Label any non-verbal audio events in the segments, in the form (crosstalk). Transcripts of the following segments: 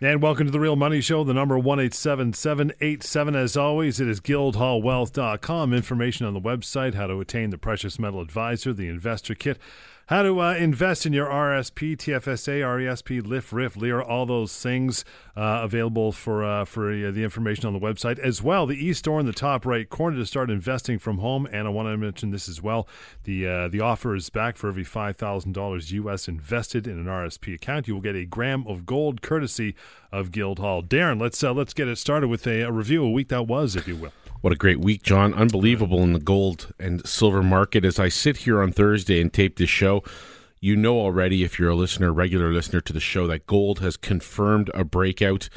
And welcome to the Real Money Show, the number 187787. As always, it is guildhallwealth.com. Information on the website, how to attain the precious metal advisor, the investor kit how to uh, invest in your RSP, TFSA, RESP, LIF, RIF, LIR, all those things uh, available for uh, for uh, the information on the website as well. The e-store in the top right corner to start investing from home. And I want to mention this as well. The uh, the offer is back for every five thousand dollars US invested in an RSP account. You will get a gram of gold courtesy of Guildhall. Darren, let's uh, let's get it started with a, a review. A week that was, if you will. What a great week, John. Unbelievable in the gold and silver market. As I sit here on Thursday and tape this show, you know already, if you're a listener, regular listener to the show, that gold has confirmed a breakout,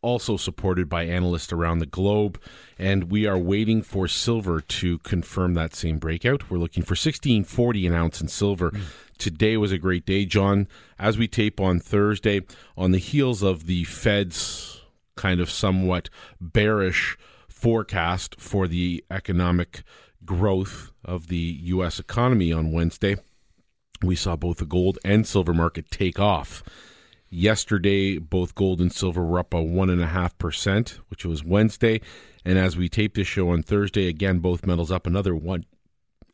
also supported by analysts around the globe. And we are waiting for silver to confirm that same breakout. We're looking for 1640 an ounce in silver. Mm. Today was a great day, John. As we tape on Thursday, on the heels of the Fed's kind of somewhat bearish forecast for the economic growth of the U.S. economy on Wednesday, we saw both the gold and silver market take off. Yesterday, both gold and silver were up a 1.5%, which was Wednesday. And as we tape this show on Thursday, again, both metals up another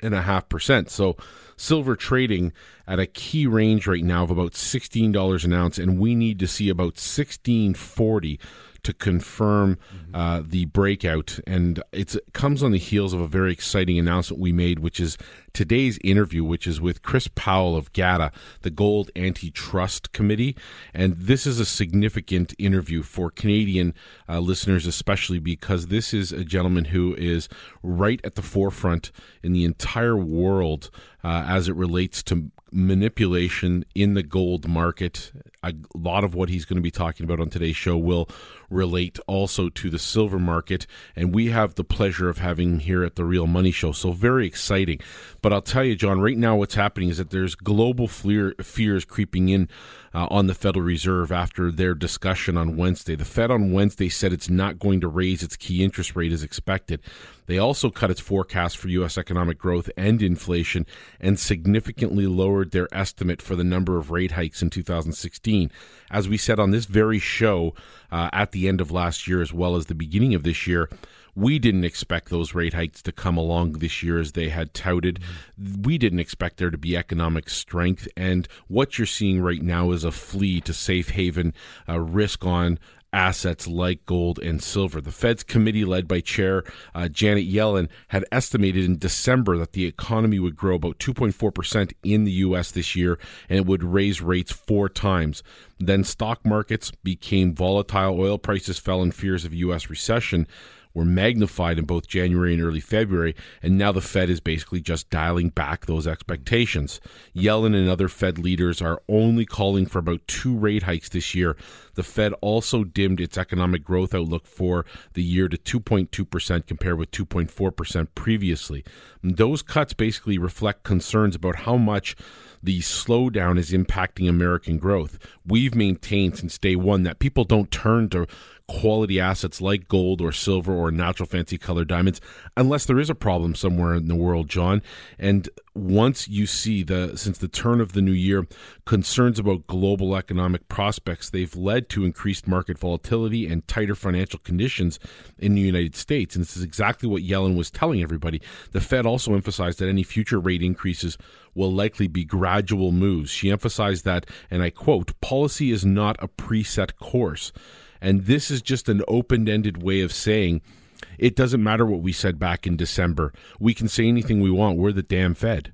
1.5%. So silver trading at a key range right now of about $16 an ounce. And we need to see about 1640 to confirm uh, the breakout, and it comes on the heels of a very exciting announcement we made, which is today's interview, which is with Chris Powell of GATA, the Gold Antitrust Committee, and this is a significant interview for Canadian uh, listeners, especially because this is a gentleman who is right at the forefront in the entire world uh, as it relates to manipulation in the gold market. A lot of what he's going to be talking about on today's show will relate also to the silver market, and we have the pleasure of having here at the Real Money Show. So, very exciting. But I'll tell you, John, right now what's happening is that there's global fear, fears creeping in uh, on the Federal Reserve after their discussion on Wednesday. The Fed on Wednesday said it's not going to raise its key interest rate as expected. They also cut its forecast for U.S. economic growth and inflation and significantly lowered their estimate for the number of rate hikes in 2016. As we said on this very show uh, at the end of last year, as well as the beginning of this year, we didn't expect those rate hikes to come along this year as they had touted. We didn't expect there to be economic strength. And what you're seeing right now is a flee to safe haven, uh, risk on assets like gold and silver. The Fed's committee, led by Chair uh, Janet Yellen, had estimated in December that the economy would grow about 2.4% in the U.S. this year and it would raise rates four times. Then stock markets became volatile, oil prices fell, in fears of U.S. recession were magnified in both January and early February, and now the Fed is basically just dialing back those expectations. Yellen and other Fed leaders are only calling for about two rate hikes this year. The Fed also dimmed its economic growth outlook for the year to 2.2% compared with 2.4% previously. Those cuts basically reflect concerns about how much the slowdown is impacting American growth. We've maintained since day one that people don't turn to quality assets like gold or silver or natural fancy color diamonds unless there is a problem somewhere in the world, John. And once you see the since the turn of the new year concerns about global economic prospects, they've led to increased market volatility and tighter financial conditions in the United States. And this is exactly what Yellen was telling everybody. The Fed also emphasized that any future rate increases will likely be gradual moves. She emphasized that, and I quote, policy is not a preset course. And this is just an open ended way of saying it doesn't matter what we said back in December. We can say anything we want. We're the damn Fed.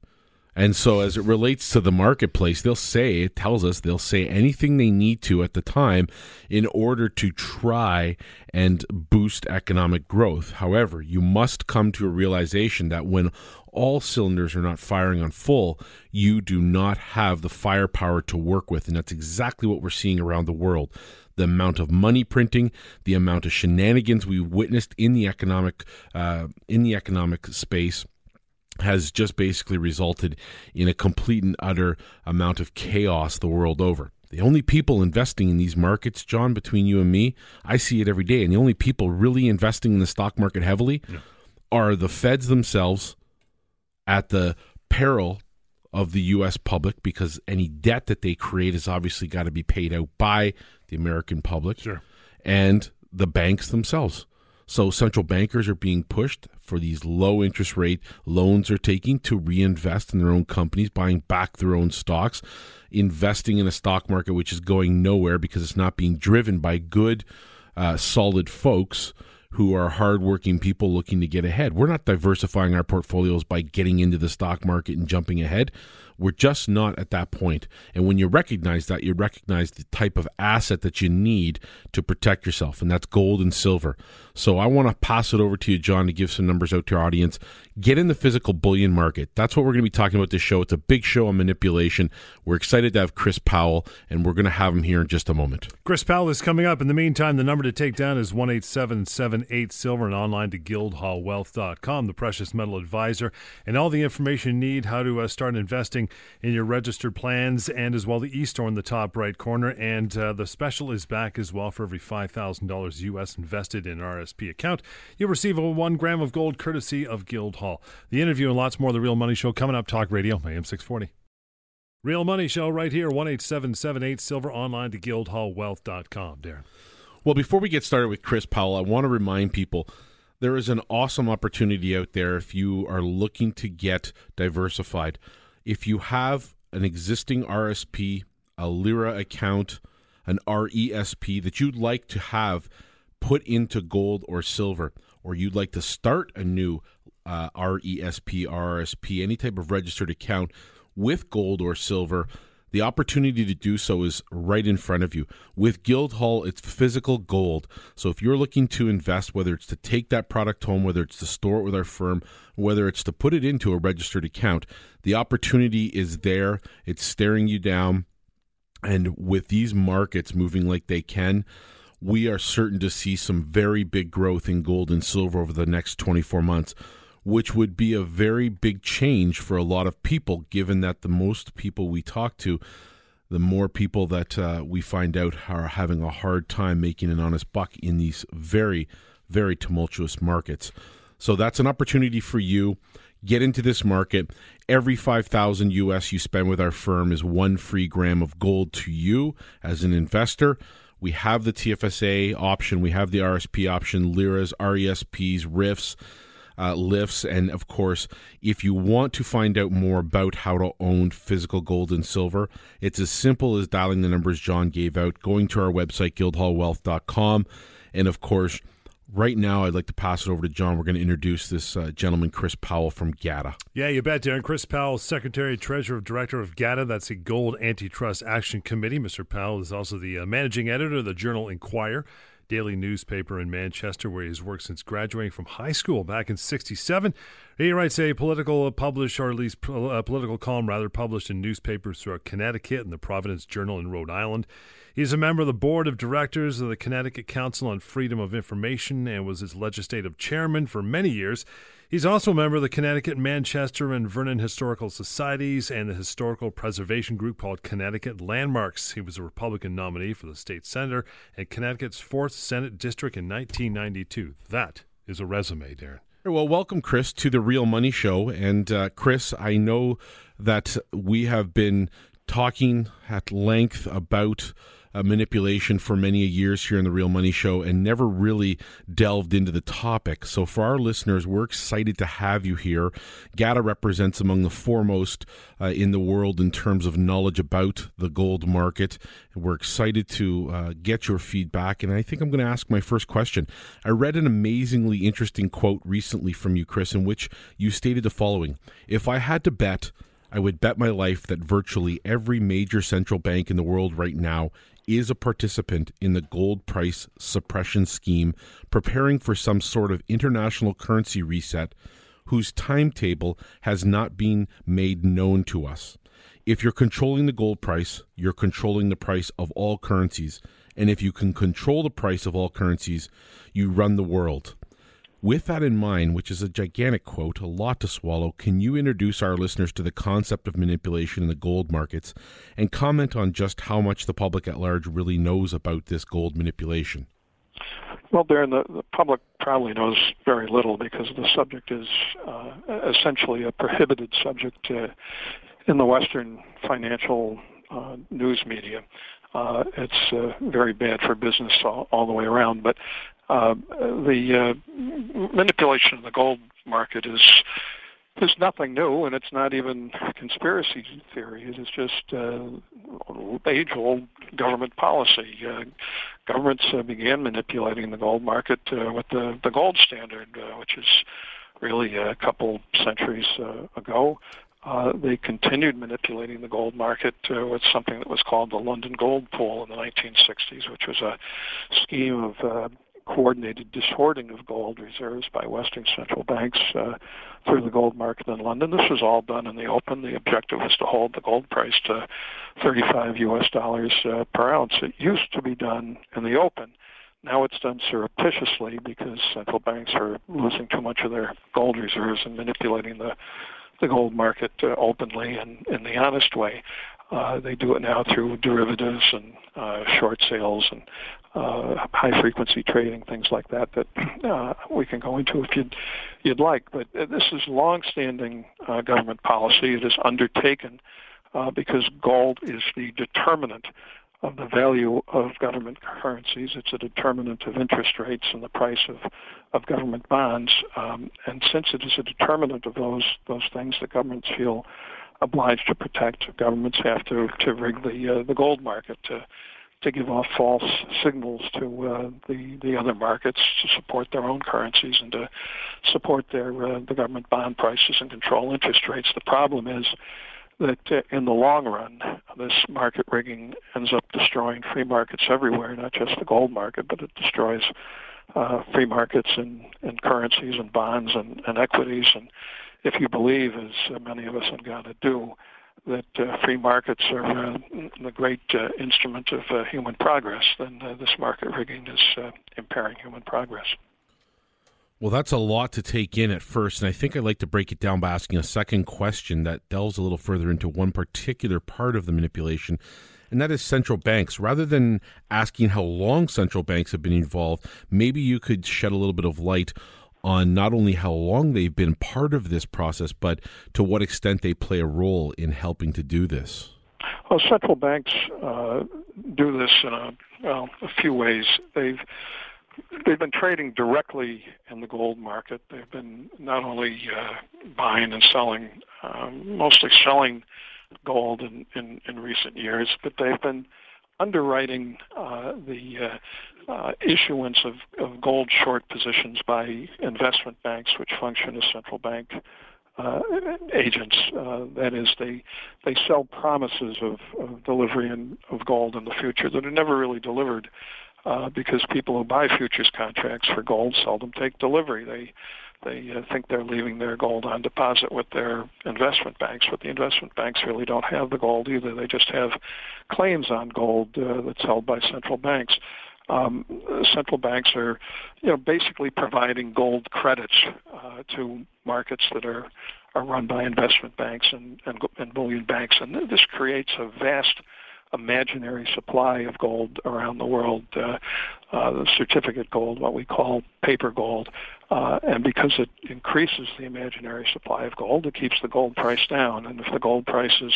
And so, as it relates to the marketplace, they'll say, it tells us they'll say anything they need to at the time in order to try and boost economic growth. However, you must come to a realization that when all cylinders are not firing on full, you do not have the firepower to work with. And that's exactly what we're seeing around the world the amount of money printing, the amount of shenanigans we've witnessed in the economic uh, in the economic space has just basically resulted in a complete and utter amount of chaos the world over. The only people investing in these markets, John, between you and me, I see it every day, and the only people really investing in the stock market heavily yeah. are the feds themselves at the peril of the U.S. public because any debt that they create has obviously got to be paid out by the American public Sure. and the banks themselves. So central bankers are being pushed for these low interest rate loans they're taking to reinvest in their own companies, buying back their own stocks, investing in a stock market which is going nowhere because it's not being driven by good, uh, solid folks who are hardworking people looking to get ahead. We're not diversifying our portfolios by getting into the stock market and jumping ahead. We're just not at that point. And when you recognize that, you recognize the type of asset that you need to protect yourself, and that's gold and silver. So I want to pass it over to you, John, to give some numbers out to your audience. Get in the physical bullion market. That's what we're going to be talking about this show. It's a big show on manipulation. We're excited to have Chris Powell, and we're going to have him here in just a moment. Chris Powell is coming up. In the meantime, the number to take down is 18778 Silver and online to guildhallwealth.com, the precious metal advisor, and all the information you need how to uh, start investing in your registered plans, and as well the e store in the top right corner. And uh, the special is back as well for every $5,000 US invested in RSP account. You'll receive a one gram of gold courtesy of Guildhall. The interview and lots more of The Real Money Show coming up. Talk Radio, AM 640. Real Money Show right here, 18778 Silver, online to guildhallwealth.com. Darren. Well, before we get started with Chris Powell, I want to remind people there is an awesome opportunity out there if you are looking to get diversified. If you have an existing RSP, a Lira account, an RESP that you'd like to have put into gold or silver, or you'd like to start a new uh, RESP, RRSP, any type of registered account with gold or silver, the opportunity to do so is right in front of you. With Guildhall, it's physical gold. So if you're looking to invest, whether it's to take that product home, whether it's to store it with our firm, whether it's to put it into a registered account, the opportunity is there. It's staring you down. And with these markets moving like they can, we are certain to see some very big growth in gold and silver over the next 24 months which would be a very big change for a lot of people, given that the most people we talk to, the more people that uh, we find out are having a hard time making an honest buck in these very, very tumultuous markets. So that's an opportunity for you. Get into this market. Every 5000 US you spend with our firm is one free gram of gold to you as an investor. We have the TFSA option, we have the RSP option, LIRAs, RESPs, RIFs uh, lifts. And of course, if you want to find out more about how to own physical gold and silver, it's as simple as dialing the numbers John gave out, going to our website, guildhallwealth.com. And of course, right now, I'd like to pass it over to John. We're going to introduce this uh, gentleman, Chris Powell from GATA. Yeah, you bet, Darren. Chris Powell, Secretary, Treasurer, Director of GATA. That's the Gold Antitrust Action Committee. Mr. Powell is also the uh, managing editor of the Journal Inquirer daily newspaper in Manchester, where he's worked since graduating from high school back in '67. He writes a political published, or at least a uh, political column, rather, published in newspapers throughout Connecticut and the Providence Journal in Rhode Island. He's a member of the board of directors of the Connecticut Council on Freedom of Information and was its legislative chairman for many years. He's also a member of the Connecticut, Manchester, and Vernon Historical Societies and the historical preservation group called Connecticut Landmarks. He was a Republican nominee for the state senator and Connecticut's 4th Senate District in 1992. That is a resume, Darren. Well, welcome, Chris, to the Real Money Show. And uh, Chris, I know that we have been talking at length about uh, manipulation for many years here in the Real Money Show and never really delved into the topic. So, for our listeners, we're excited to have you here. GATA represents among the foremost uh, in the world in terms of knowledge about the gold market. We're excited to uh, get your feedback. And I think I'm going to ask my first question. I read an amazingly interesting quote recently from you, Chris, in which you stated the following If I had to bet, I would bet my life that virtually every major central bank in the world right now is a participant in the gold price suppression scheme, preparing for some sort of international currency reset whose timetable has not been made known to us. If you're controlling the gold price, you're controlling the price of all currencies. And if you can control the price of all currencies, you run the world. With that in mind, which is a gigantic quote, a lot to swallow, can you introduce our listeners to the concept of manipulation in the gold markets and comment on just how much the public at large really knows about this gold manipulation? Well, Darren, the, the public probably knows very little because the subject is uh, essentially a prohibited subject uh, in the Western financial uh, news media. Uh, it's uh, very bad for business all, all the way around. But uh, the uh, manipulation of the gold market is is nothing new, and it's not even conspiracy theory. It is just uh, age-old government policy. Uh, governments uh, began manipulating the gold market uh, with the, the gold standard, uh, which is really a couple centuries uh, ago. Uh, they continued manipulating the gold market uh, with something that was called the London Gold Pool in the 1960s, which was a scheme of uh, coordinated dishoarding of gold reserves by Western central banks uh, through the gold market in London. This was all done in the open. The objective was to hold the gold price to 35 U.S. dollars uh, per ounce. It used to be done in the open. Now it's done surreptitiously because central banks are losing too much of their gold reserves and manipulating the the gold market uh, openly and in the honest way. Uh, they do it now through derivatives and uh, short sales and uh, high frequency trading, things like that. That uh, we can go into if you'd you'd like. But uh, this is long-standing uh, government policy. It is undertaken uh, because gold is the determinant of the value of government currencies. It's a determinant of interest rates and the price of, of government bonds. Um, and since it is a determinant of those those things, the governments feel obliged to protect. Governments have to to rig the uh, the gold market to to give off false signals to uh, the the other markets to support their own currencies and to support their uh, the government bond prices and control interest rates. The problem is that uh, in the long run, this market rigging ends up destroying free markets everywhere, not just the gold market, but it destroys uh, free markets and, and currencies and bonds and, and equities. And if you believe, as many of us have got to do, that uh, free markets are uh, the great uh, instrument of uh, human progress, then uh, this market rigging is uh, impairing human progress. Well, that's a lot to take in at first, and I think I'd like to break it down by asking a second question that delves a little further into one particular part of the manipulation, and that is central banks. Rather than asking how long central banks have been involved, maybe you could shed a little bit of light on not only how long they've been part of this process, but to what extent they play a role in helping to do this. Well, central banks uh, do this in a, well, a few ways. They've they've been trading directly in the gold market. They've been not only uh, buying and selling, um, mostly selling gold in, in, in recent years, but they've been underwriting uh, the uh, uh, issuance of, of gold short positions by investment banks, which function as central bank uh, agents. Uh, that is, they they sell promises of, of delivery in, of gold in the future that are never really delivered uh, because people who buy futures contracts for gold seldom take delivery. They they uh, think they're leaving their gold on deposit with their investment banks, but the investment banks really don't have the gold either. They just have claims on gold uh, that's held by central banks. Um, central banks are, you know, basically providing gold credits uh, to markets that are are run by investment banks and, and, and bullion banks, and this creates a vast imaginary supply of gold around the world, uh, uh, the certificate gold, what we call paper gold. Uh, and because it increases the imaginary supply of gold, it keeps the gold price down. And if the gold price is,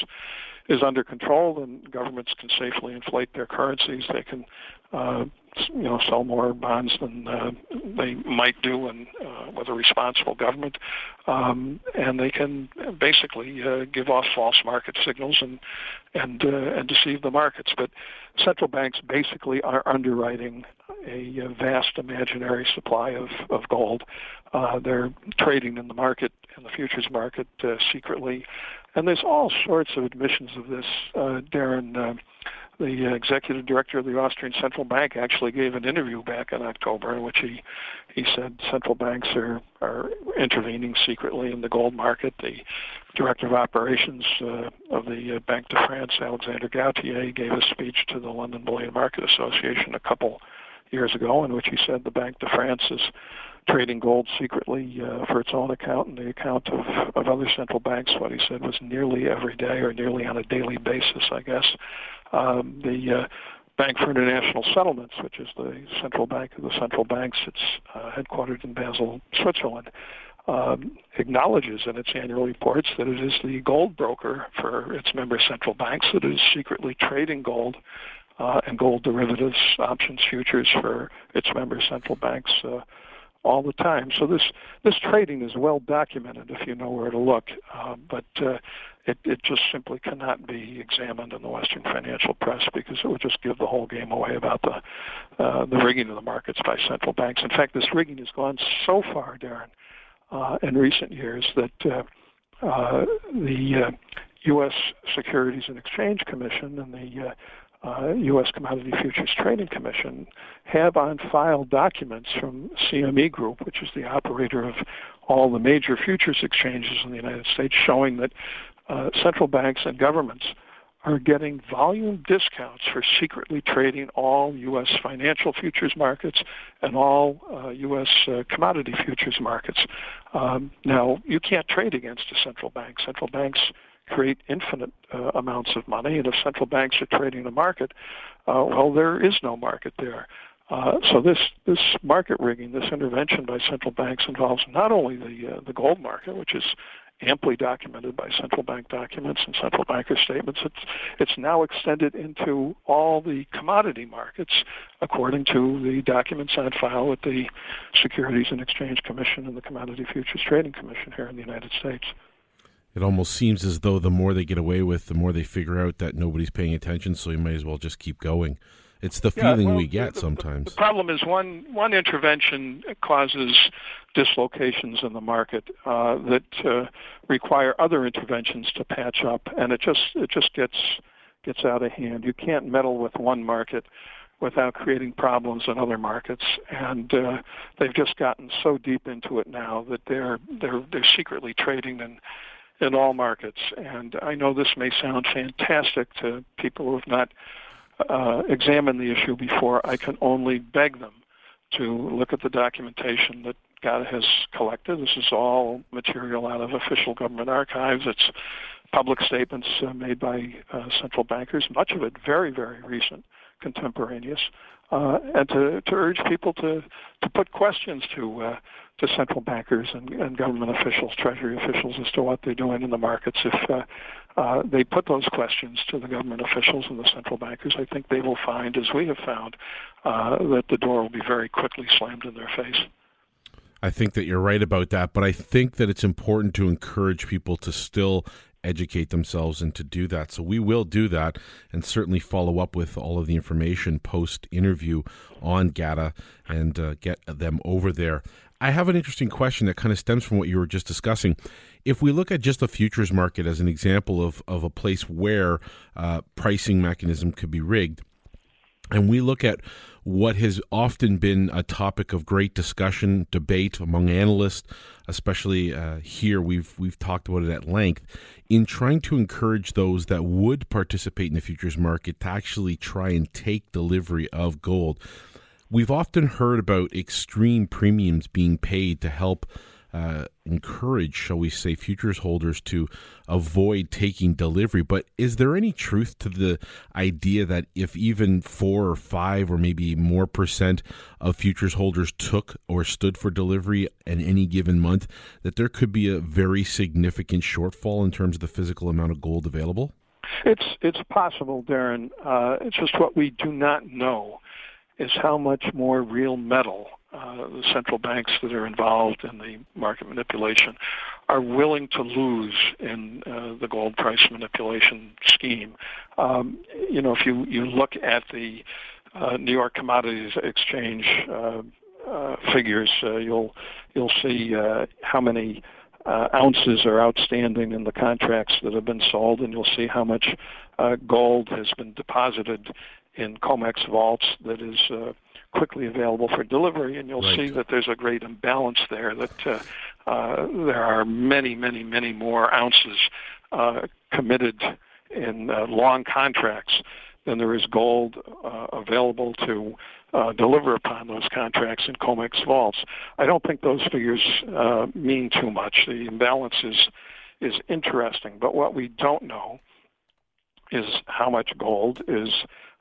is under control, then governments can safely inflate their currencies. They can uh, you know sell more bonds than uh, they might do and uh, with a responsible government, um, and they can basically uh, give off false market signals and and uh, and deceive the markets. But central banks basically are underwriting a, a vast imaginary supply of of gold. Uh, they're trading in the market in the futures market uh, secretly, and there's all sorts of admissions of this, uh, Darren. Uh, the executive director of the Austrian Central Bank actually gave an interview back in October in which he he said central banks are are intervening secretly in the gold market. The director of operations uh, of the uh, Banque de France, Alexandre Gautier, gave a speech to the London Bullion Market Association a couple years ago in which he said the Banque de France is trading gold secretly uh, for its own account and the account of, of other central banks. What he said was nearly every day or nearly on a daily basis, I guess. Um, the uh, Bank for International Settlements, which is the central bank of the central banks, it's uh, headquartered in Basel, Switzerland. um, acknowledges in its annual reports that it is the gold broker for its member central banks that is secretly trading gold uh, and gold derivatives, options, futures for its member central banks uh, all the time. So this this trading is well documented if you know where to look, uh, but uh, it, it just simply cannot be examined in the Western financial press because it would just give the whole game away about the uh, the rigging of the markets by central banks. In fact, this rigging has gone so far, Darren, uh, in recent years that uh, uh, the uh, U.S. Securities and Exchange Commission and the uh, uh, U.S. Commodity Futures Trading Commission have on file documents from CME Group, which is the operator of all the major futures exchanges in the United States, showing that uh, central banks and governments are getting volume discounts for secretly trading all U.S. financial futures markets and all uh, U.S. Uh, commodity futures markets. Um, now, you can't trade against a central bank. Central banks create infinite uh, amounts of money, and if central banks are trading the market, uh, well, there is no market there. Uh, so this this market rigging, this intervention by central banks involves not only the the gold market, which is amply documented by central bank documents and central banker statements. It's it's now extended into all the commodity markets, according to the documents on file with the Securities and Exchange Commission and the Commodity Futures Trading Commission here in the United States it almost seems as though the more they get away with, the more they figure out that nobody's paying attention. So you might as well just keep going. It's the feeling yeah, well, we get the, sometimes. The, the problem is one one intervention causes dislocations in the market uh, that uh, require other interventions to patch up, and it just it just gets gets out of hand. You can't meddle with one market without creating problems in other markets, and uh, they've just gotten so deep into it now that they're they're they're secretly trading and in all markets. And I know this may sound fantastic to people who have not uh, the issue before. I can only beg them to look at the documentation that GATA has collected. This is all material out of official government archives. It's public statements uh, made by uh, central bankers, much of it very, very recent, contemporaneous, uh, and to, to urge people to, to put questions to uh, to central bankers and, and government officials, treasury officials, as to what they're doing in the markets. If uh, they put those questions to the government officials and the central bankers, I think they will find, as we have found, uh, that the door will be very quickly slammed in their face. I think that you're right about that, but I think that it's important to encourage people to still educate themselves and to do that. So we will do that and certainly follow up with all of the information post interview on GATA and uh, get them over there. I have an interesting question that kind of stems from what you were just discussing. If we look at just the futures market as an example of, of a place where uh, pricing mechanism could be rigged, and we look at what has often been a topic of great discussion, debate among analysts, especially uh, here, we've we've talked about it at length, in trying to encourage those that would participate in the futures market to actually try and take delivery of gold. We've often heard about extreme premiums being paid to help uh, encourage, shall we say, futures holders to avoid taking delivery. But is there any truth to the idea that if even four or five or maybe more percent of futures holders took or stood for delivery in any given month, that there could be a very significant shortfall in terms of the physical amount of gold available? It's it's possible, Darren. Uh, it's just what we do not know is how much more real metal uh, the central banks that are involved in the market manipulation are willing to lose in uh, the gold price manipulation scheme. Um, you know, if you, you look at the uh, New York Commodities Exchange uh, uh, figures, uh, you'll you'll see how many uh, ounces are outstanding in the contracts that have been sold, and you'll see how much uh, gold has been deposited in COMEX vaults that is uh, quickly available for delivery, and you'll right. see that there's a great imbalance there. That uh, uh, there are many, many, many more ounces uh, committed in uh, long contracts than there is gold uh, available to uh, deliver upon those contracts in COMEX vaults. I don't think those figures uh, mean too much. The imbalance is is interesting, but what we don't know is how much gold is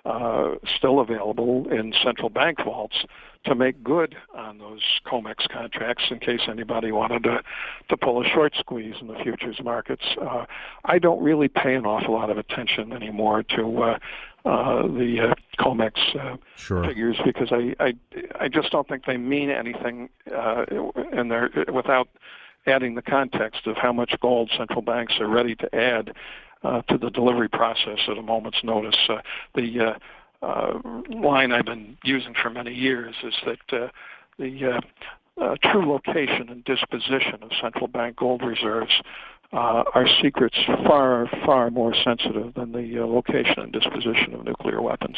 uh, still available in central bank vaults to make good on those COMEX contracts in case anybody wanted to, to pull a short squeeze in the futures markets. Uh, I don't really pay an awful lot of attention anymore to uh, uh, the uh, COMEX uh, sure. figures because I, I I just don't think they mean anything, uh, and they're without adding the context of how much gold central banks are ready to add uh, to the delivery process at a moment's notice. Uh, the uh, uh, line I've been using for many years is that uh, the uh, uh, true location and disposition of central bank gold reserves uh, are secrets far, far more sensitive than the uh, location and disposition of nuclear weapons.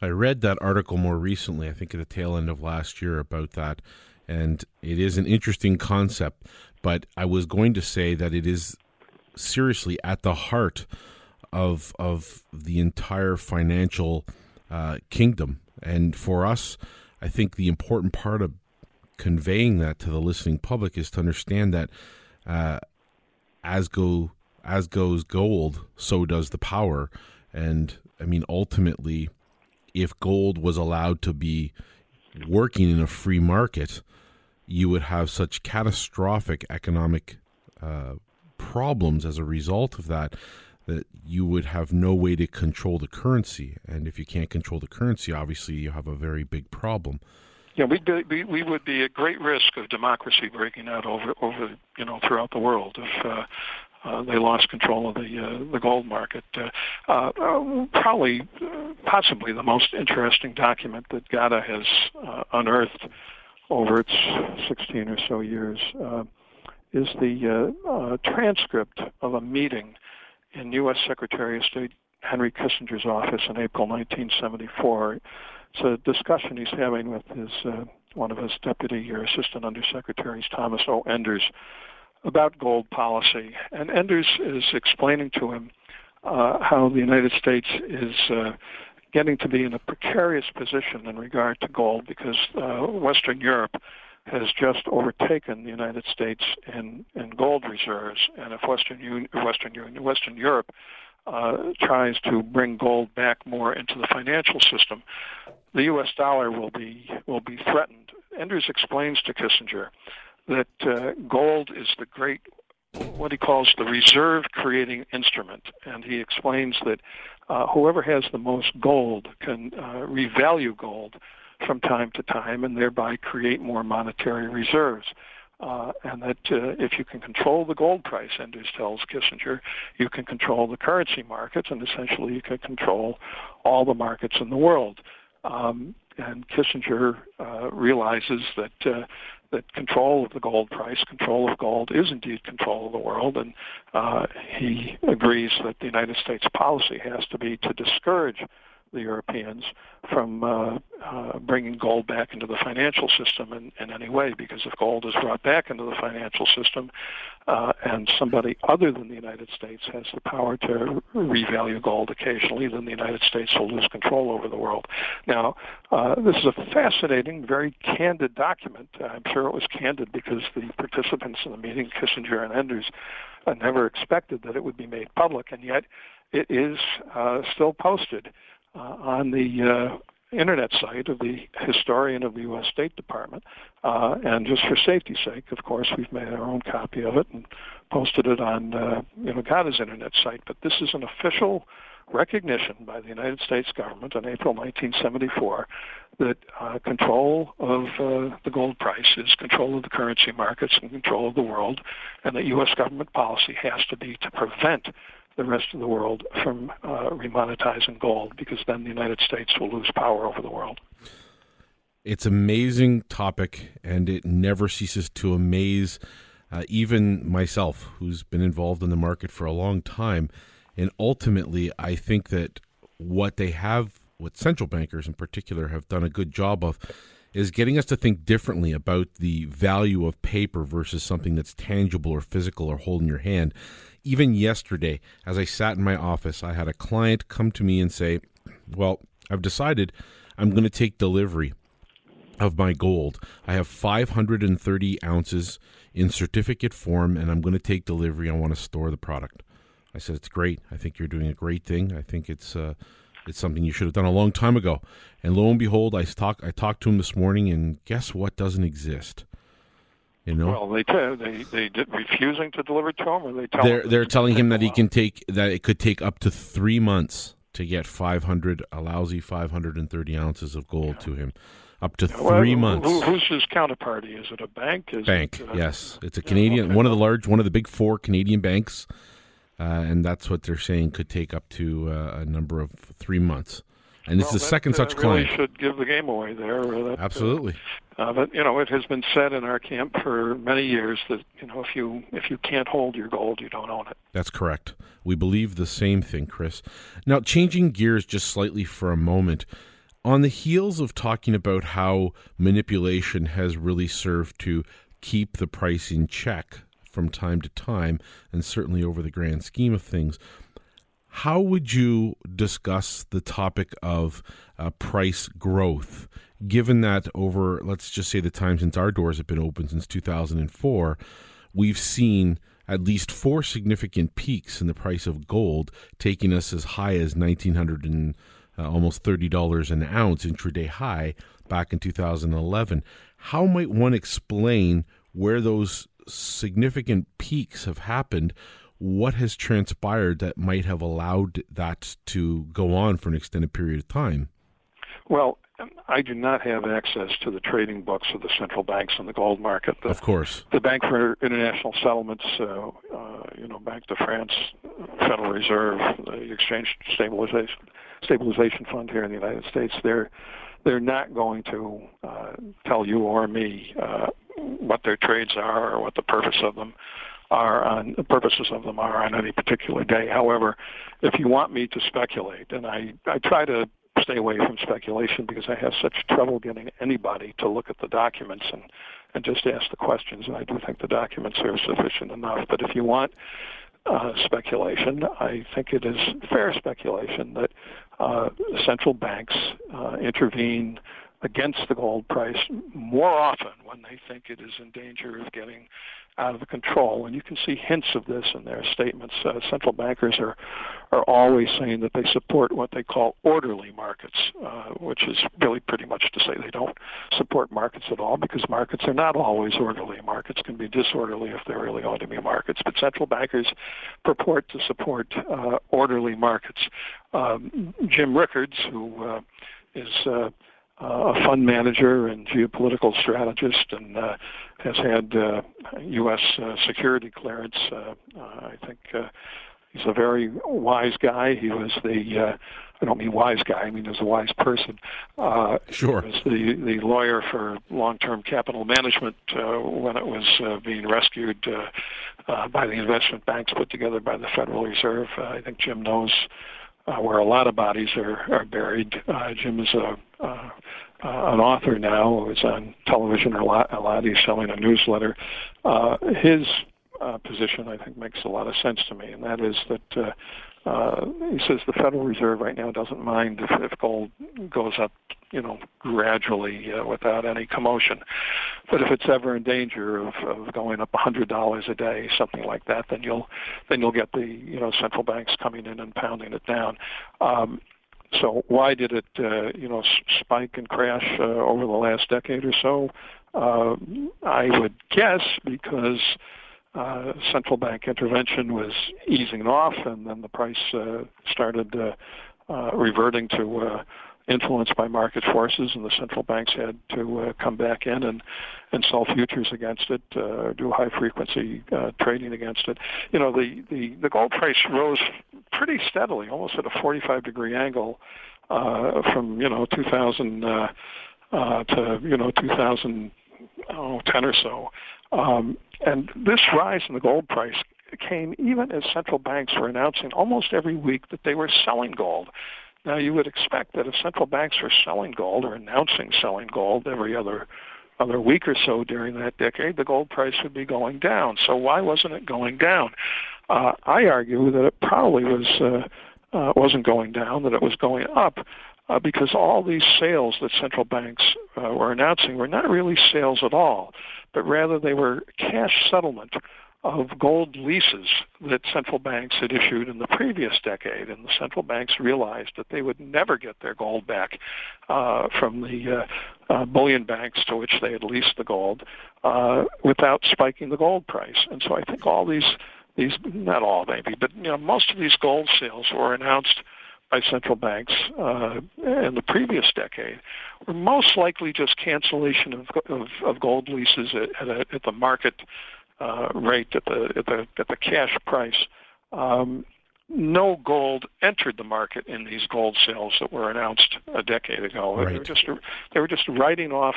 I read that article more recently, I think at the tail end of last year, about that, and it is an interesting concept. But I was going to say that it is seriously at the heart of of the entire financial uh, kingdom. And for us, I think the important part of conveying that to the listening public is to understand that uh, as go as goes gold, so does the power. And I mean, ultimately, if gold was allowed to be working in a free market, you would have such catastrophic economic uh, problems as a result of that that you would have no way to control the currency. And if you can't control the currency, obviously you have a very big problem. Yeah, we'd be, we, we would be at great risk of democracy breaking out over, over you know, throughout the world if uh, uh, they lost control of the uh, the gold market. Uh, uh, probably, uh, possibly the most interesting document that GATA has uh, unearthed over its 16 or so years uh, is the uh, uh, transcript of a meeting in U.S. Secretary of State Henry Kissinger's office in April 1974. It's a discussion he's having with his uh, one of his deputy or assistant undersecretaries, Thomas O. Enders, about gold policy. And Enders is explaining to him uh, how the United States is uh, getting to be in a precarious position in regard to gold because uh, Western Europe has just overtaken the United States in, in gold reserves, and if Western Western Union, Western Europe uh, tries to bring gold back more into the financial system, the U.S. dollar will be will be threatened. Enders explains to Kissinger that uh, gold is the great what he calls the reserve creating instrument, and he explains that uh, whoever has the most gold can uh, revalue gold from time to time and thereby create more monetary reserves. Uh, and that uh, if you can control the gold price, Enders tells Kissinger, you can control the currency markets, and essentially you can control all the markets in the world. Um, and Kissinger uh, realizes that uh, that control of the gold price, control of gold, is indeed control of the world, and uh, he agrees that the United States policy has to be to discourage the Europeans from uh, uh, bringing gold back into the financial system in, in any way, because if gold is brought back into the financial system uh, and somebody other than the United States has the power to revalue gold occasionally, then the United States will lose control over the world. Now, uh, this is a fascinating, very candid document. I'm sure it was candid because the participants in the meeting, Kissinger and Enders, uh, never expected that it would be made public, and yet it is uh, still posted uh, on the uh, internet site of the historian of the U.S. State Department. Uh, and just for safety's sake, of course, we've made our own copy of it and posted it on uh, you know GATA's internet site. But this is an official recognition by the United States government in April 1974 that uh, control of uh, the gold price is control of the currency markets and control of the world, and that U.S. government policy has to be to prevent the rest of the world from uh, remonetizing gold because then the United States will lose power over the world. It's amazing topic, and it never ceases to amaze uh, even myself, who's been involved in the market for a long time. And ultimately, I think that what they have, what central bankers in particular have done a good job of, is getting us to think differently about the value of paper versus something that's tangible or physical or holding your hand even yesterday, as I sat in my office, I had a client come to me and say, Well, I've decided I'm going to take delivery of my gold. I have 530 ounces in certificate form, and I'm going to take delivery. I want to store the product. I said, It's great. I think you're doing a great thing. I think it's. Uh, It's something you should have done a long time ago. And lo and behold, I talk I talked to him this morning, and guess what doesn't exist? You know, well, they t- they they did refusing to deliver to him, or they tell they're him they're telling him that he can take that it could take up to three months to get 500 a lousy 530 ounces of gold to him, up to Well, three who- months. who's his counterparty? Is it a bank? Is bank. It, uh, yes, it's a yeah, Canadian, okay. one of the large, one of the big four Canadian banks, uh, and that's what they're saying could take up to uh, a number of three months. And this Well, is the second uh, such really client. should give the game away there. uh, that, uh, Absolutely, Uh, but you know, it has been said in our camp for many years that you know if you if you can't hold your gold, you don't own it. that's correct. We believe the same thing, Chris. Now, changing gears just slightly for a moment. On the heels of talking about how manipulation has really served to keep the price in check from time to time, and certainly over the grand scheme of things, How would you discuss the topic of uh, price growth, given that over, let's just say, the time since our doors have been open since 2004, we've seen at least four significant peaks in the price of gold, taking us as high as 1900 and uh, almost $30 an ounce intraday high back in 2011. How might one explain where those significant peaks have happened? What has transpired that might have allowed that to go on for an extended period of time? Well, I do not have access to the trading books of the central banks and the gold market. The, Of course. the Bank for International Settlements, uh, uh, you know, Banque de France, Federal Reserve, the Exchange Stabilization Stabilization Fund here in the United States, they're they're not going to uh, tell you or me uh, what their trades are or what the purpose of them are on the purposes of them are on any particular day. However, if you want me to speculate, and I I try to stay away from speculation because I have such trouble getting anybody to look at the documents and and just ask the questions. And I do think the documents are sufficient enough. But if you want uh, speculation, I think it is fair speculation that uh, central banks uh, intervene against the gold price more often when they think it is in danger of getting out of control. And you can see hints of this in their statements. Uh, central bankers are are always saying that they support what they call orderly markets, uh, which is really pretty much to say they don't support markets at all because markets are not always orderly. Markets can be disorderly if they really ought to be markets. But central bankers purport to support uh, orderly markets. Um, Jim Rickards, who uh, is uh, a fund manager and geopolitical strategist and uh, has had uh, U.S. Uh, security clearance. Uh, uh, I think uh, he's a very wise guy. He was the uh, I don't mean wise guy. I mean was a wise person. Uh, Sure. He was the the lawyer for long-term capital management uh, when it was uh, being rescued uh, uh, by the investment banks put together by the Federal Reserve. Uh, I think Jim knows uh, where a lot of bodies are, are buried. Uh, Jim is a uh, uh, an author now. Is on television a lot. A lot. He's selling a newsletter. Uh, his uh, position, I think, makes a lot of sense to me, and that is that uh, uh, he says the Federal Reserve right now doesn't mind if, if gold goes up, you know, gradually uh, without any commotion. But if it's ever in danger of, of going up a hundred dollars a day, something like that, then you'll then you'll get the you know central banks coming in and pounding it down. Um, so why did it uh, you know spike and crash uh, over the last decade or so? Uh, I would guess because uh, central bank intervention was easing off, and then the price uh, started uh, uh, reverting to uh, influence by market forces, and the central banks had to uh, come back in and and sell futures against it, uh, do high frequency uh, trading against it. You know, the, the the gold price rose pretty steadily, almost at a 45 degree angle uh, from you know 2000 uh, uh, to you know 2010 or so. Um, and this rise in the gold price came even as central banks were announcing almost every week that they were selling gold. Now you would expect that if central banks were selling gold or announcing selling gold every other other week or so during that decade, the gold price would be going down. So why wasn't it going down? Uh, I argue that it probably was uh, uh, wasn't going down, that it was going up, uh, because all these sales that central banks uh, were announcing were not really sales at all, but rather they were cash settlement of gold leases that central banks had issued in the previous decade, and the central banks realized that they would never get their gold back uh, from the uh, uh, bullion banks to which they had leased the gold uh, without spiking the gold price. And so I think all these these not all maybe, but you know most of these gold sales were announced by central banks uh, in the previous decade were most likely just cancellation of, of, of gold leases at, at, a, at the market uh, rate at the at the at the cash price. Um, no gold entered the market in these gold sales that were announced a decade ago. Right. They were just they were just writing off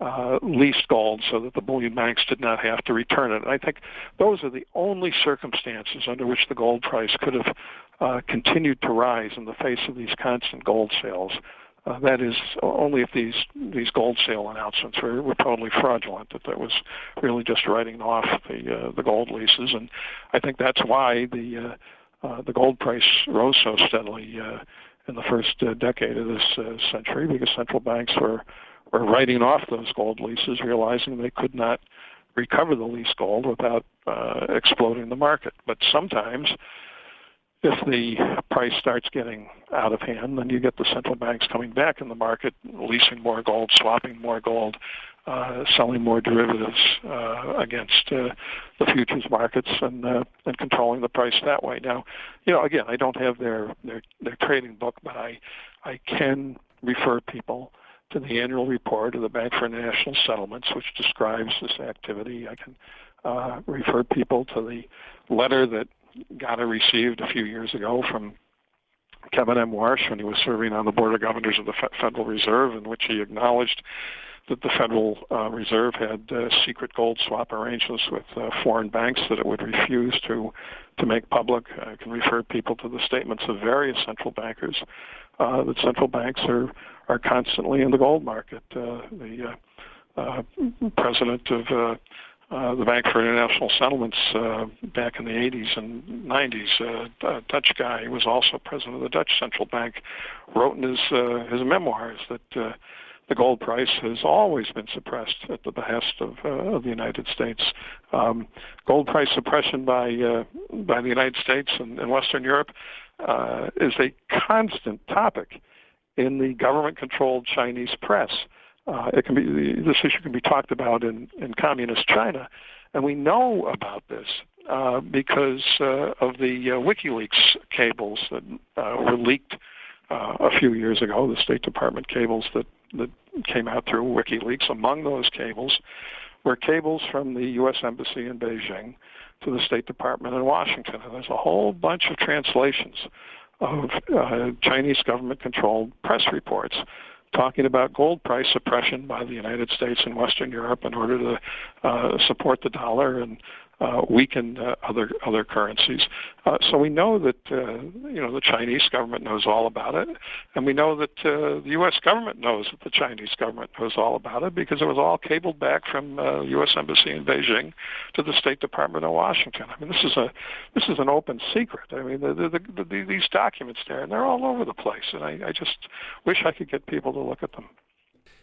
uh, leased gold so that the bullion banks did not have to return it. And I think those are the only circumstances under which the gold price could have uh, continued to rise in the face of these constant gold sales. Uh, that is only if these these gold sale announcements were, were totally fraudulent. That that was really just writing off the uh, the gold leases, and I think that's why the uh, uh, the gold price rose so steadily uh, in the first uh, decade of this uh, century because central banks were were writing off those gold leases, realizing they could not recover the lease gold without uh, exploding the market. But sometimes if the price starts getting out of hand, then you get the central banks coming back in the market, leasing more gold, swapping more gold, uh, selling more derivatives uh, against uh, the futures markets, and uh, and controlling the price that way. Now, you know, again, I don't have their their, their trading book, but I I can refer people to the annual report of the Bank for International Settlements, which describes this activity. I can uh, refer people to the letter that GATA received a few years ago from Kevin M. Warsh when he was serving on the Board of Governors of the Federal Reserve, in which he acknowledged that the Federal uh, Reserve had uh, secret gold swap arrangements with uh, foreign banks that it would refuse to to make public. I can refer people to the statements of various central bankers uh, that central banks are are constantly in the gold market. Uh, the uh, uh, president of uh, the Bank for International Settlements uh, back in the 80s and 90s. Uh, a Dutch guy who was also president of the Dutch Central Bank wrote in his uh, his memoirs that uh, the gold price has always been suppressed at the behest of, uh, of the United States. Um, gold price suppression by uh, by the United States and, and Western Europe uh, is a constant topic in the government-controlled Chinese press. Uh, it can be this issue can be talked about in, in communist China, and we know about this uh, because uh, of the uh, WikiLeaks cables that uh, were leaked uh, a few years ago. The State Department cables that that came out through WikiLeaks. Among those cables were cables from the U.S. Embassy in Beijing to the State Department in Washington, and there's a whole bunch of translations of uh, Chinese government-controlled press reports talking about gold price suppression by the United States and Western Europe in order to uh, support the dollar. And uh, weaken uh, other other currencies. Uh, so we know that uh, you know the Chinese government knows all about it, and we know that uh, the U.S. government knows that the Chinese government knows all about it because it was all cabled back from uh, U.S. embassy in Beijing to the State Department in Washington. I mean, this is a this is an open secret. I mean, the, the, the, the, these documents there, and they're all over the place, and I, I just wish I could get people to look at them.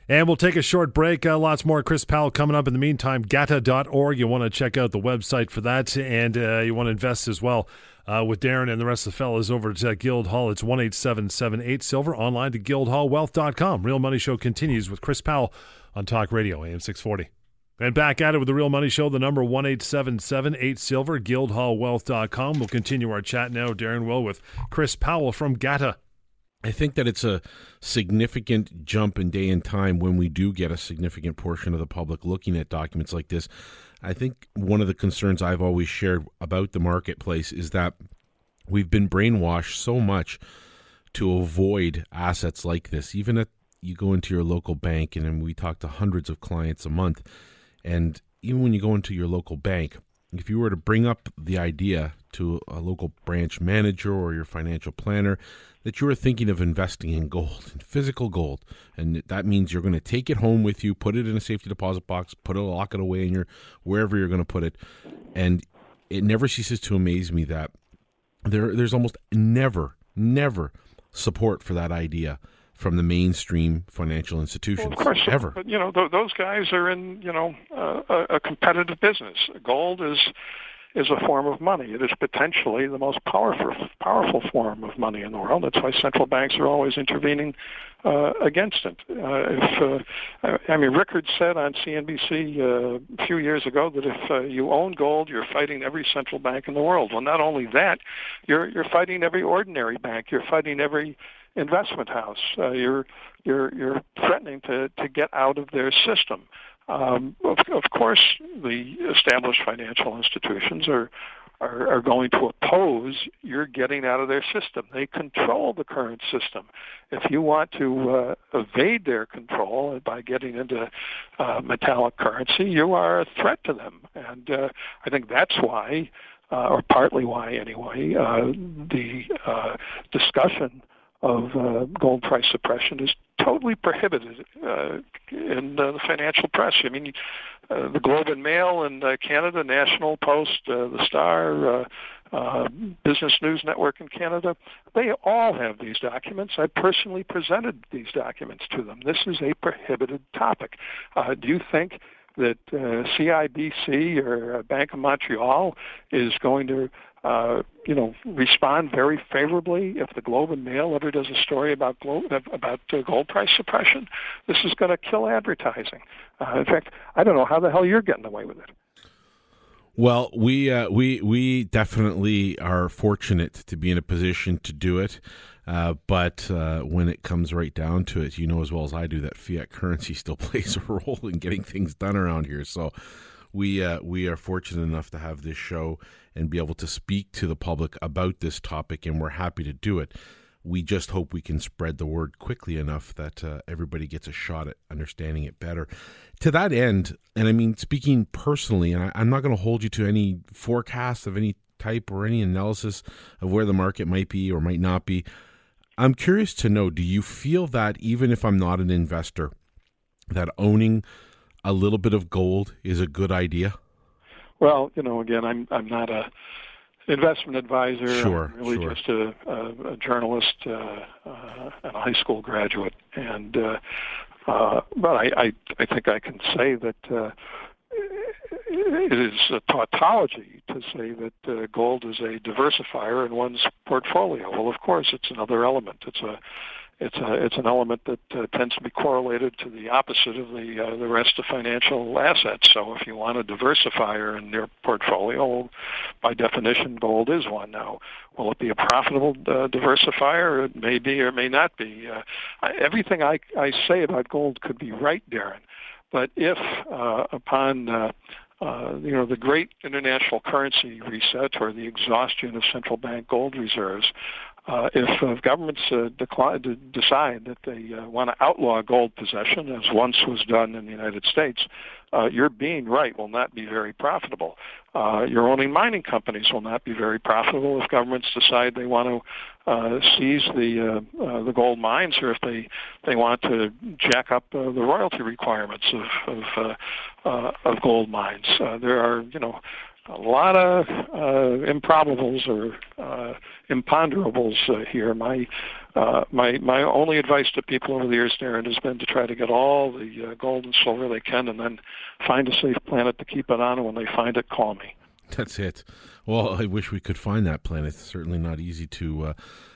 And we'll take a short break. Uh, lots more Chris Powell coming up in the meantime. GATA.org. You want to check out the website for that. And uh, you want to invest as well uh, with Darren and the rest of the fellas over at uh, Guildhall. It's 18778 Silver. Online to guildhallwealth.com. Real Money Show continues with Chris Powell on Talk Radio, AM 640. And back at it with the Real Money Show, the number 18778 Silver, guildhallwealth.com. We'll continue our chat now, Darren Will, with Chris Powell from Gatta. I think that it's a significant jump in day and time when we do get a significant portion of the public looking at documents like this. I think one of the concerns I've always shared about the marketplace is that we've been brainwashed so much to avoid assets like this. Even if you go into your local bank, and we talk to hundreds of clients a month, and even when you go into your local bank, if you were to bring up the idea to a local branch manager or your financial planner that you are thinking of investing in gold, in physical gold, and that means you're going to take it home with you, put it in a safety deposit box, put it, lock it away in your wherever you're going to put it, and it never ceases to amaze me that there there's almost never, never support for that idea from the mainstream financial institutions. Well, of course, ever. But you know, th- those guys are in you know uh, a, a competitive business. Gold is is a form of money. It is potentially the most powerful powerful form of money in the world. That's why central banks are always intervening uh, against it. Uh, if uh, I mean, Rickard said on CNBC uh, a few years ago that if uh, you own gold, you're fighting every central bank in the world. Well, not only that, you're you're fighting every ordinary bank. You're fighting every investment house. Uh, you're you're you're threatening to to get out of their system. Um, of, of course, the established financial institutions are, are are going to oppose your getting out of their system. They control the current system. If you want to uh, evade their control by getting into uh, metallic currency, you are a threat to them. And uh, I think that's why, uh, or partly why anyway, uh, the uh, discussion of gold price suppression is totally prohibited uh, in uh, the financial press. I mean, uh, the Globe and Mail in uh, Canada, National Post, uh, the Star, uh, uh, Business News Network in Canada, they all have these documents. I personally presented these documents to them. This is a prohibited topic. Uh, do you think that uh, CIBC or uh, Bank of Montreal is going to uh, you know, respond very favorably if the Globe and Mail ever does a story about Globe, about uh, gold price suppression. This is going to kill advertising. Uh, in fact, I don't know how the hell you're getting away with it. Well, we uh, we we definitely are fortunate to be in a position to do it. Uh, but uh, when it comes right down to it, you know as well as I do that fiat currency still (laughs) plays a role in getting things done around here. So we uh, we are fortunate enough to have this show and be able to speak to the public about this topic, and we're happy to do it. We just hope we can spread the word quickly enough that uh, everybody gets a shot at understanding it better. To that end, and I mean, speaking personally, and I, I'm not going to hold you to any forecast of any type or any analysis of where the market might be or might not be. I'm curious to know do you feel that even if I'm not an investor, that owning a little bit of gold is a good idea? Well, you know, again, I'm I'm not a investment advisor. Sure, I'm really sure. just a, a, a journalist uh, uh, and a high school graduate, and uh, uh, but I, I I think I can say that. Uh, it is a tautology to say that uh, gold is a diversifier in one's portfolio. Well, of course, it's another element. It's a it's a it's an element that uh, tends to be correlated to the opposite of the uh, the rest of financial assets. So if you want a diversifier in your portfolio, by definition, gold is one. Now, will it be a profitable uh, diversifier? It may be or may not be. Uh, everything I I say about gold could be right, Darren. But if uh, upon uh, uh, you know, the great international currency reset or the exhaustion of central bank gold reserves, uh, if uh, governments uh, decline, to decide that they uh, want to outlaw gold possession, as once was done in the United States, uh, your being right will not be very profitable. Uh, your owning mining companies will not be very profitable if governments decide they want to uh, seize the the gold mines, or if they they want to jack up the royalty requirements of of, of gold mines. There are you know a lot of uh, improbables or uh, imponderables uh, here. My uh, my my only advice to people over the years, Darren, has been to try to get all the uh, gold and silver they can, and then find a safe planet to keep it on. And when they find it, call me. That's it. Well, I wish we could find that planet. It's certainly not easy to. Uh,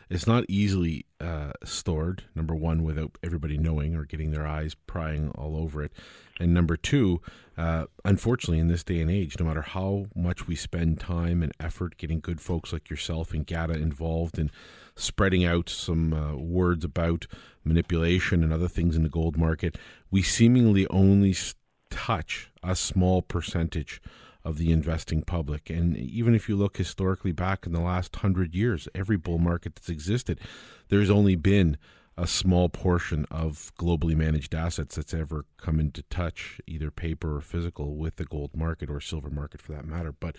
it's not easily uh, stored. Number one, without everybody knowing or getting their eyes prying all over it, and number two, uh, unfortunately, in this day and age, no matter how much we spend time and effort getting good folks like yourself and GATA involved in spreading out some uh, words about manipulation and other things in the gold market, we seemingly only touch a small percentage of the investing public. And even if you look historically back in the last hundred years, every bull market that's existed, there's only been a small portion of globally managed assets that's ever come into touch, either paper or physical, with the gold market or silver market for that matter. But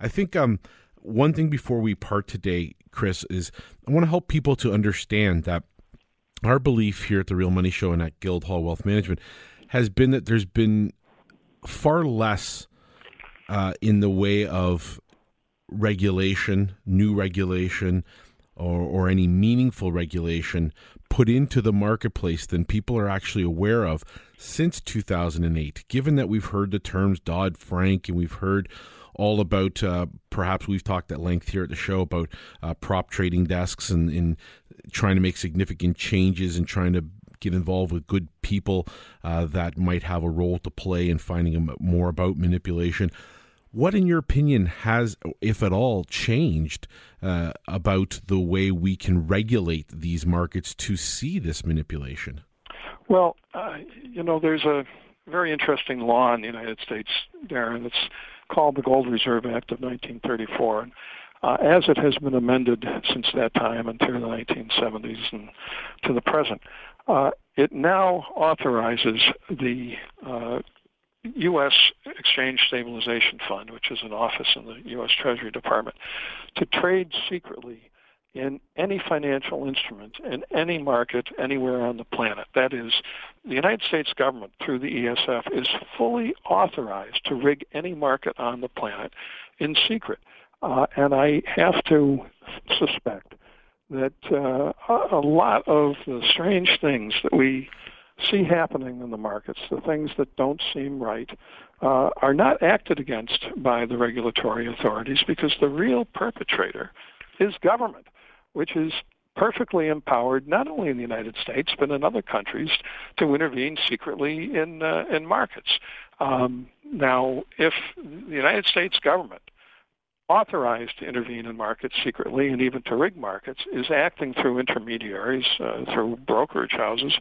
I think um, one thing before we part today, Chris, is I want to help people to understand that our belief here at the Real Money Show and at Guildhall Wealth Management has been that there's been far less uh, in the way of regulation, new regulation, or, or any meaningful regulation put into the marketplace than people are actually aware of since 2008. Given that we've heard the terms Dodd Frank and we've heard all about uh, perhaps we've talked at length here at the show about uh, prop trading desks and in trying to make significant changes and trying to get involved with good people uh, that might have a role to play in finding more about manipulation. What, in your opinion, has, if at all, changed uh, about the way we can regulate these markets to see this manipulation? Well, uh, you know, there's a very interesting law in the United States, Darren. It's called the Gold Reserve Act of 1934. And, uh, as it has been amended since that time until the 1970s and to the present, uh, it now authorizes the uh, U.S. Exchange Stabilization Fund, which is an office in the U.S. Treasury Department, to trade secretly in any financial instrument in any market anywhere on the planet. That is, the United States government through the ESF is fully authorized to rig any market on the planet in secret. Uh, and I have to suspect that uh, a lot of the strange things that we see happening in the markets, the things that don't seem right, uh, are not acted against by the regulatory authorities because the real perpetrator is government, which is perfectly empowered not only in the United States but in other countries to intervene secretly in uh, in markets. Um, now, if the United States government authorized to intervene in markets secretly and even to rig markets is acting through intermediaries, uh, through brokerage houses,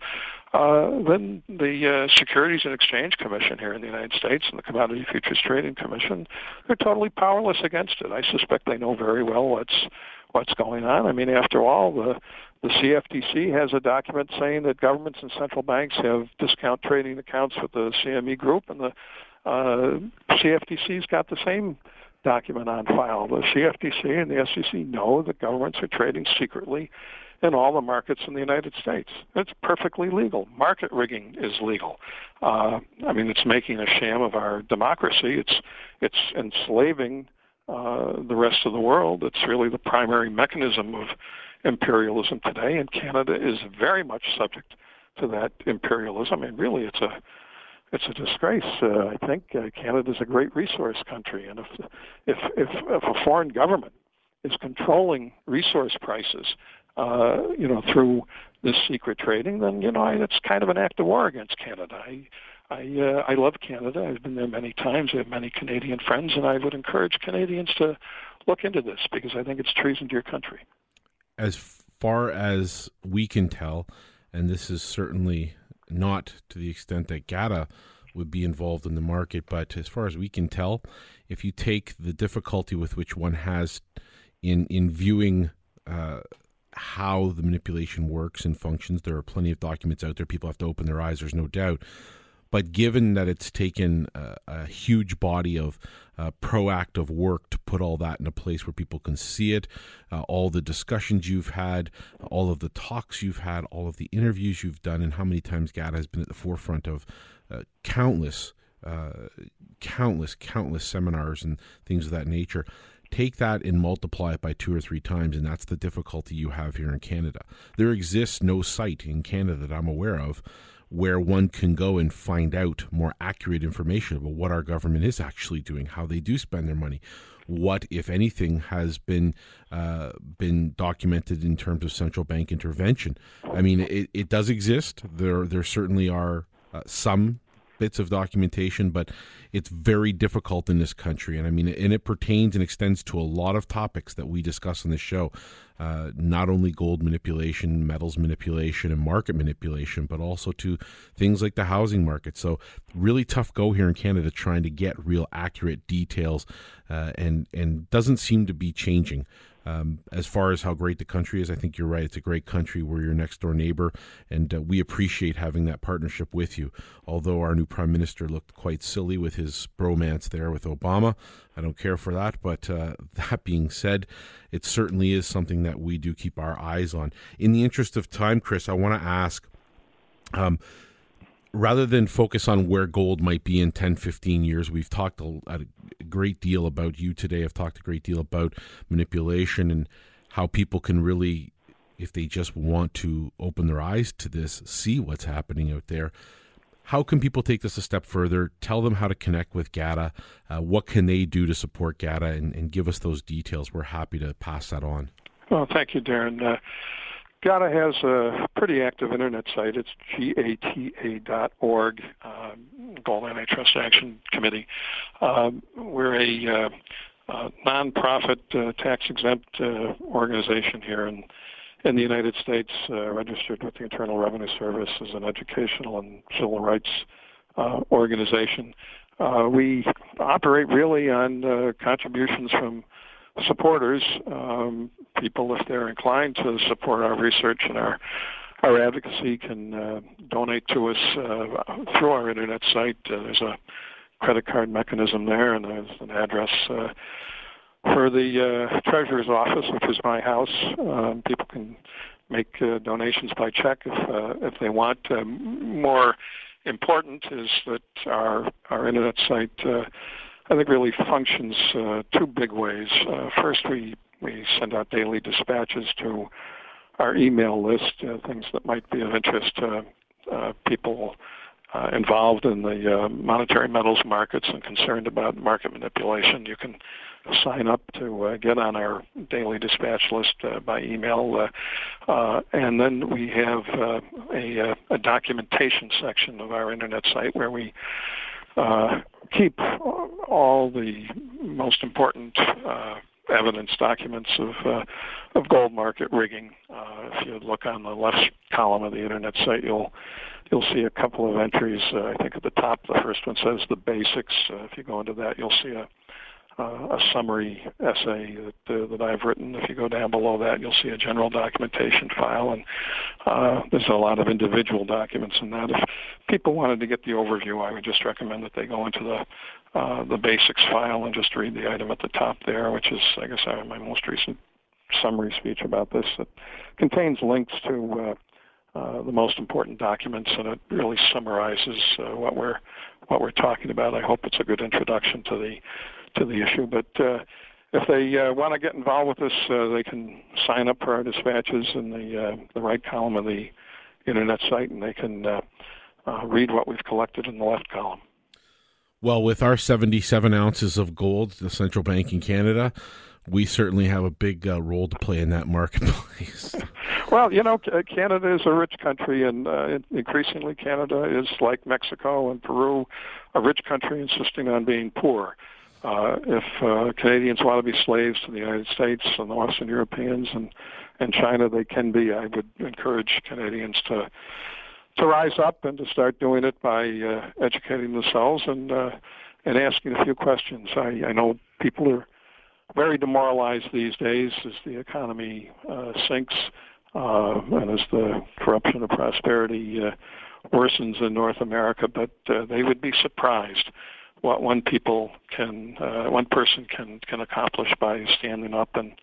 uh, then the uh, Securities and Exchange Commission here in the United States and the Commodity Futures Trading Commission, they're totally powerless against it. I suspect they know very well what's what's going on. I mean, after all, the the CFTC has a document saying that governments and central banks have discount trading accounts with the CME Group, and the uh, CFTC's got the same document on file. The CFTC and the SEC know that governments are trading secretly in all the markets in the United States. It's perfectly legal. Market rigging is legal. Uh, I mean, it's making a sham of our democracy. It's it's enslaving uh, the rest of the world. It's really the primary mechanism of imperialism today, and Canada is very much subject to that imperialism. I And really, it's a it's a disgrace. Uh, I think uh, Canada is a great resource country, and if, if if if a foreign government is controlling resource prices, uh, you know, through this secret trading, then you know it's kind of an act of war against Canada. I I uh, I love Canada. I've been there many times. I have many Canadian friends, and I would encourage Canadians to look into this because I think it's treason to your country. As far as we can tell, and this is certainly not to the extent that GATA would be involved in the market. But as far as we can tell, if you take the difficulty with which one has in in viewing uh, how the manipulation works and functions, there are plenty of documents out there. People have to open their eyes. There's no doubt. But given that it's taken a, a huge body of uh, proactive work to put all that in a place where people can see it, uh, all the discussions you've had, all of the talks you've had, all of the interviews you've done, and how many times GATA has been at the forefront of uh, countless, uh, countless, countless seminars and things of that nature take that and multiply it by two or three times, and that's the difficulty you have here in Canada. There exists no site in Canada that I'm aware of where one can go and find out more accurate information about what our government is actually doing, how they do spend their money, what, if anything, has been uh, been documented in terms of central bank intervention. I mean, it, it does exist. There there certainly are uh, some bits of documentation, but it's very difficult in this country. And I mean, and it pertains and extends to a lot of topics that we discuss on this show. Uh, not only gold manipulation, metals manipulation, and market manipulation, but also to things like the housing market. So, really tough go here in Canada trying to get real accurate details, uh, and and doesn't seem to be changing. Um, as far as how great the country is, I think you're right. It's a great country. We're your next door neighbor, and uh, we appreciate having that partnership with you. Although our new prime minister looked quite silly with his bromance there with Obama, I don't care for that. But uh, (laughs) that being said, it certainly is something that we do keep our eyes on. In the interest of time, Chris, I want to ask. Um, rather than focus on where gold might be in 10, 15 years, we've talked a, a, great deal about you today. I've talked a great deal about manipulation and how people can really, if they just want to open their eyes to this, see what's happening out there. How can people take this a step further? Tell them how to connect with GATA. Uh, what can they do to support GATA and, and, give us those details? We're happy to pass that on. Well, thank you, Darren. Uh, GATA has a pretty active internet site. It's gata.org, uh, Gold Antitrust Action Committee. Uh, we're a uh, uh, nonprofit, uh, tax-exempt uh, organization here in in the United States, uh, registered with the Internal Revenue Service as an educational and civil rights uh, organization. Uh, we operate really on contributions from supporters, um, people if they're inclined to support our research and our our advocacy can uh, donate to us uh, through our internet site. Uh, there's a credit card mechanism there, and there's an address uh, for the uh, treasurer's office, which is my house. Um, people can make uh, donations by check if if they want. Uh, more important is that our our internet site I think really functions uh, two big ways. Uh, first, we we send out daily dispatches to our email list, uh, things that might be of interest to uh, people uh, involved in the uh, monetary metals markets and concerned about market manipulation. You can sign up to get on our daily dispatch list by email. And then we have a, a documentation section of our internet site where we uh, keep all the most important uh, evidence documents of uh, of gold market rigging. Uh, if you look on the left column of the internet site, you'll you'll see a couple of entries. Uh, I think at the top, the first one says the basics. Uh, if you go into that, you'll see a uh, a summary essay that uh, that I've written. If you go down below that, you'll see a general documentation file, and uh, there's a lot of individual documents in that. If people wanted to get the overview, I would just recommend that they go into the uh, the basics file and just read the item at the top there, which is, I guess, uh, my most recent summary speech about this. It contains links to uh, the most important documents, and it really summarizes what we're what we're talking about. I hope it's a good introduction to the to the issue. But uh, if they uh, want to get involved with us, uh, they can sign up for our dispatches in the uh, the right column of the internet site, and they can uh, uh, read what we've collected in the left column. Well, with our 77 ounces of gold, the central bank in Canada, we certainly have a big uh, role to play in that marketplace. (laughs) well, you know, Canada is a rich country, and uh, increasingly Canada is like Mexico and Peru, a rich country insisting on being poor. Uh, if uh, Canadians want to be slaves to the United States and the Western Europeans and and China, they can be. I would encourage Canadians to to rise up and to start doing it by uh, educating themselves and uh, and asking a few questions. I, I know people are very demoralized these days as the economy uh, sinks uh, and as the corruption of prosperity uh, worsens in North America, but uh, they would be surprised what one people can uh, one person can can accomplish by standing up and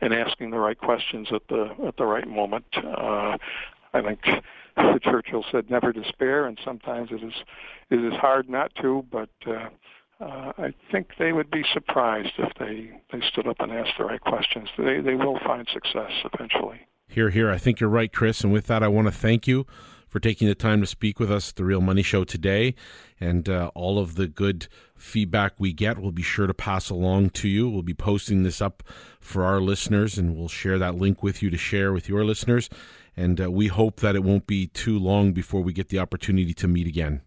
and asking the right questions at the at the right moment. Uh, I think Churchill said, "Never despair," and sometimes it is it is hard not to, but. Uh, uh, I think they would be surprised if they, they stood up and asked the right questions. They they will find success eventually. Here, here. I think you're right, Chris. And with that, I want to thank you for taking the time to speak with us at the Real Money Show today. And uh, all of the good feedback we get, we'll be sure to pass along to you. We'll be posting this up for our listeners, and we'll share that link with you to share with your listeners. And uh, we hope that it won't be too long before we get the opportunity to meet again.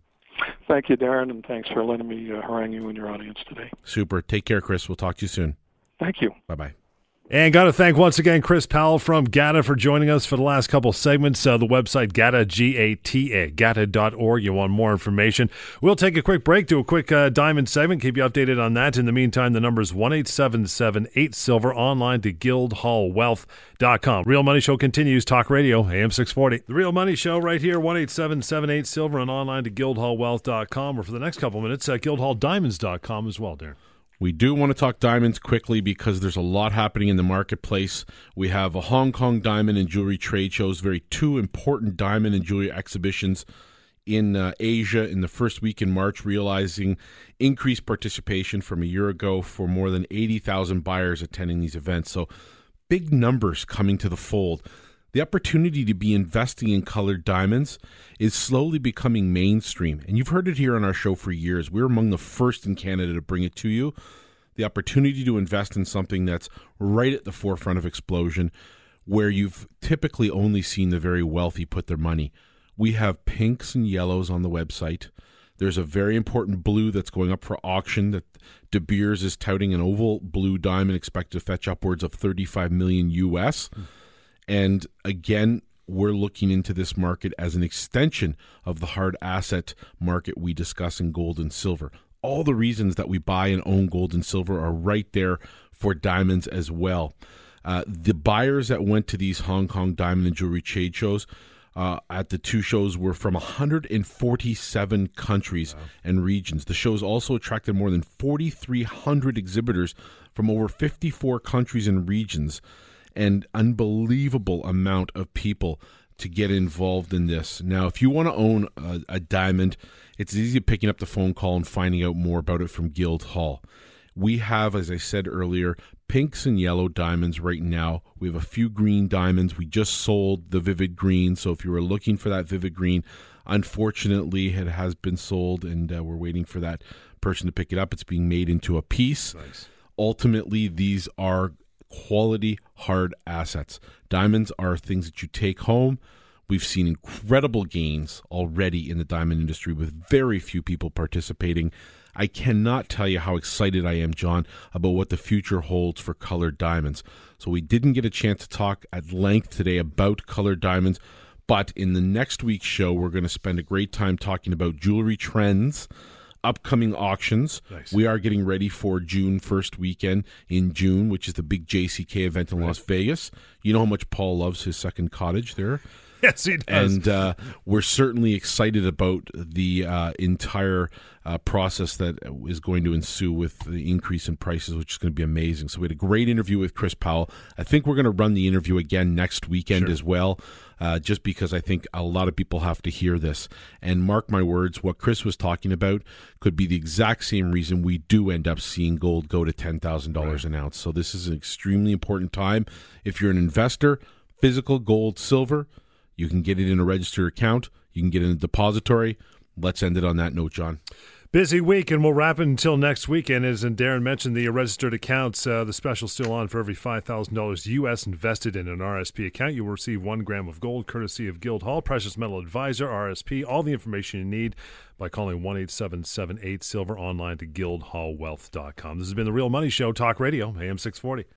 Thank you, Darren, and thanks for letting me uh, harangue you and your audience today. Super. Take care, Chris. We'll talk to you soon. Thank you. Bye bye. And got to thank once again Chris Powell from GATA for joining us for the last couple segments. Uh, the website GATA, G-A-T-A, GATA.org. You want more information. We'll take a quick break, do a quick uh, diamond segment, keep you updated on that. In the meantime, the number is 1-877-8 Silver, online to guildhallwealth.com. Real Money Show continues, Talk Radio, AM 640. The Real Money Show right here, 1-877-8 Silver, and online to guildhallwealth.com. Or for the next couple minutes, at guildhalldiamonds.com as well, Darren. We do want to talk diamonds quickly because there's a lot happening in the marketplace. We have a Hong Kong diamond and jewelry trade shows, very two important diamond and jewelry exhibitions in uh, Asia in the first week in March, realizing increased participation from a year ago for more than 80,000 buyers attending these events. So big numbers coming to the fold. The opportunity to be investing in colored diamonds is slowly becoming mainstream. And you've heard it here on our show for years. We're among the first in Canada to bring it to you. The opportunity to invest in something that's right at the forefront of explosion, where you've typically only seen the very wealthy put their money. We have pinks and yellows on the website. There's a very important blue that's going up for auction that De Beers is touting an oval blue diamond expected to fetch upwards of 35 million US. Mm. And again, we're looking into this market as an extension of the hard asset market we discuss in gold and silver. All the reasons that we buy and own gold and silver are right there for diamonds as well. Uh, the buyers that went to these Hong Kong diamond and jewelry trade shows uh, at the two shows were from 147 countries wow. and regions. The shows also attracted more than 4,300 exhibitors from over 54 countries and regions, and unbelievable amount of people to get involved in this. Now, if you want to own a, a diamond, it's easy picking up the phone call and finding out more about it from Guildhall. We have, as I said earlier, pinks and yellow diamonds right now. We have a few green diamonds. We just sold the vivid green. So if you were looking for that vivid green, unfortunately, it has been sold and uh, we're waiting for that person to pick it up. It's being made into a piece. Nice. Ultimately, these are quality hard assets. Diamonds are things that you take home. We've seen incredible gains already in the diamond industry with very few people participating. I cannot tell you how excited I am, John, about what the future holds for colored diamonds. So, we didn't get a chance to talk at length today about colored diamonds, but in the next week's show, we're going to spend a great time talking about jewelry trends upcoming auctions. Nice. We are getting ready for June 1st weekend in June, which is the big JCK event in right. Las Vegas. You know how much Paul loves his second cottage there. (laughs) yes, he does. And uh, we're certainly excited about the uh, entire uh, process that is going to ensue with the increase in prices, which is going to be amazing. So we had a great interview with Chris Powell. I think we're going to run the interview again next weekend sure. as well. Uh, just because I think a lot of people have to hear this. And mark my words, what Chris was talking about could be the exact same reason we do end up seeing gold go to $10,000 right. an ounce. So this is an extremely important time. If you're an investor, physical gold, silver, you can get it in a registered account. You can get it in a depository. Let's end it on that note, John. Busy week, and we'll wrap it until next weekend. As Darren mentioned, the registered accounts, uh, the special still on for every $5,000 U.S. invested in an RSP account. You will receive one gram of gold courtesy of Guildhall, Precious Metal Advisor, RSP. All the information you need by calling 1 877 8 Silver online to guildhallwealth.com. This has been The Real Money Show, Talk Radio, AM 640.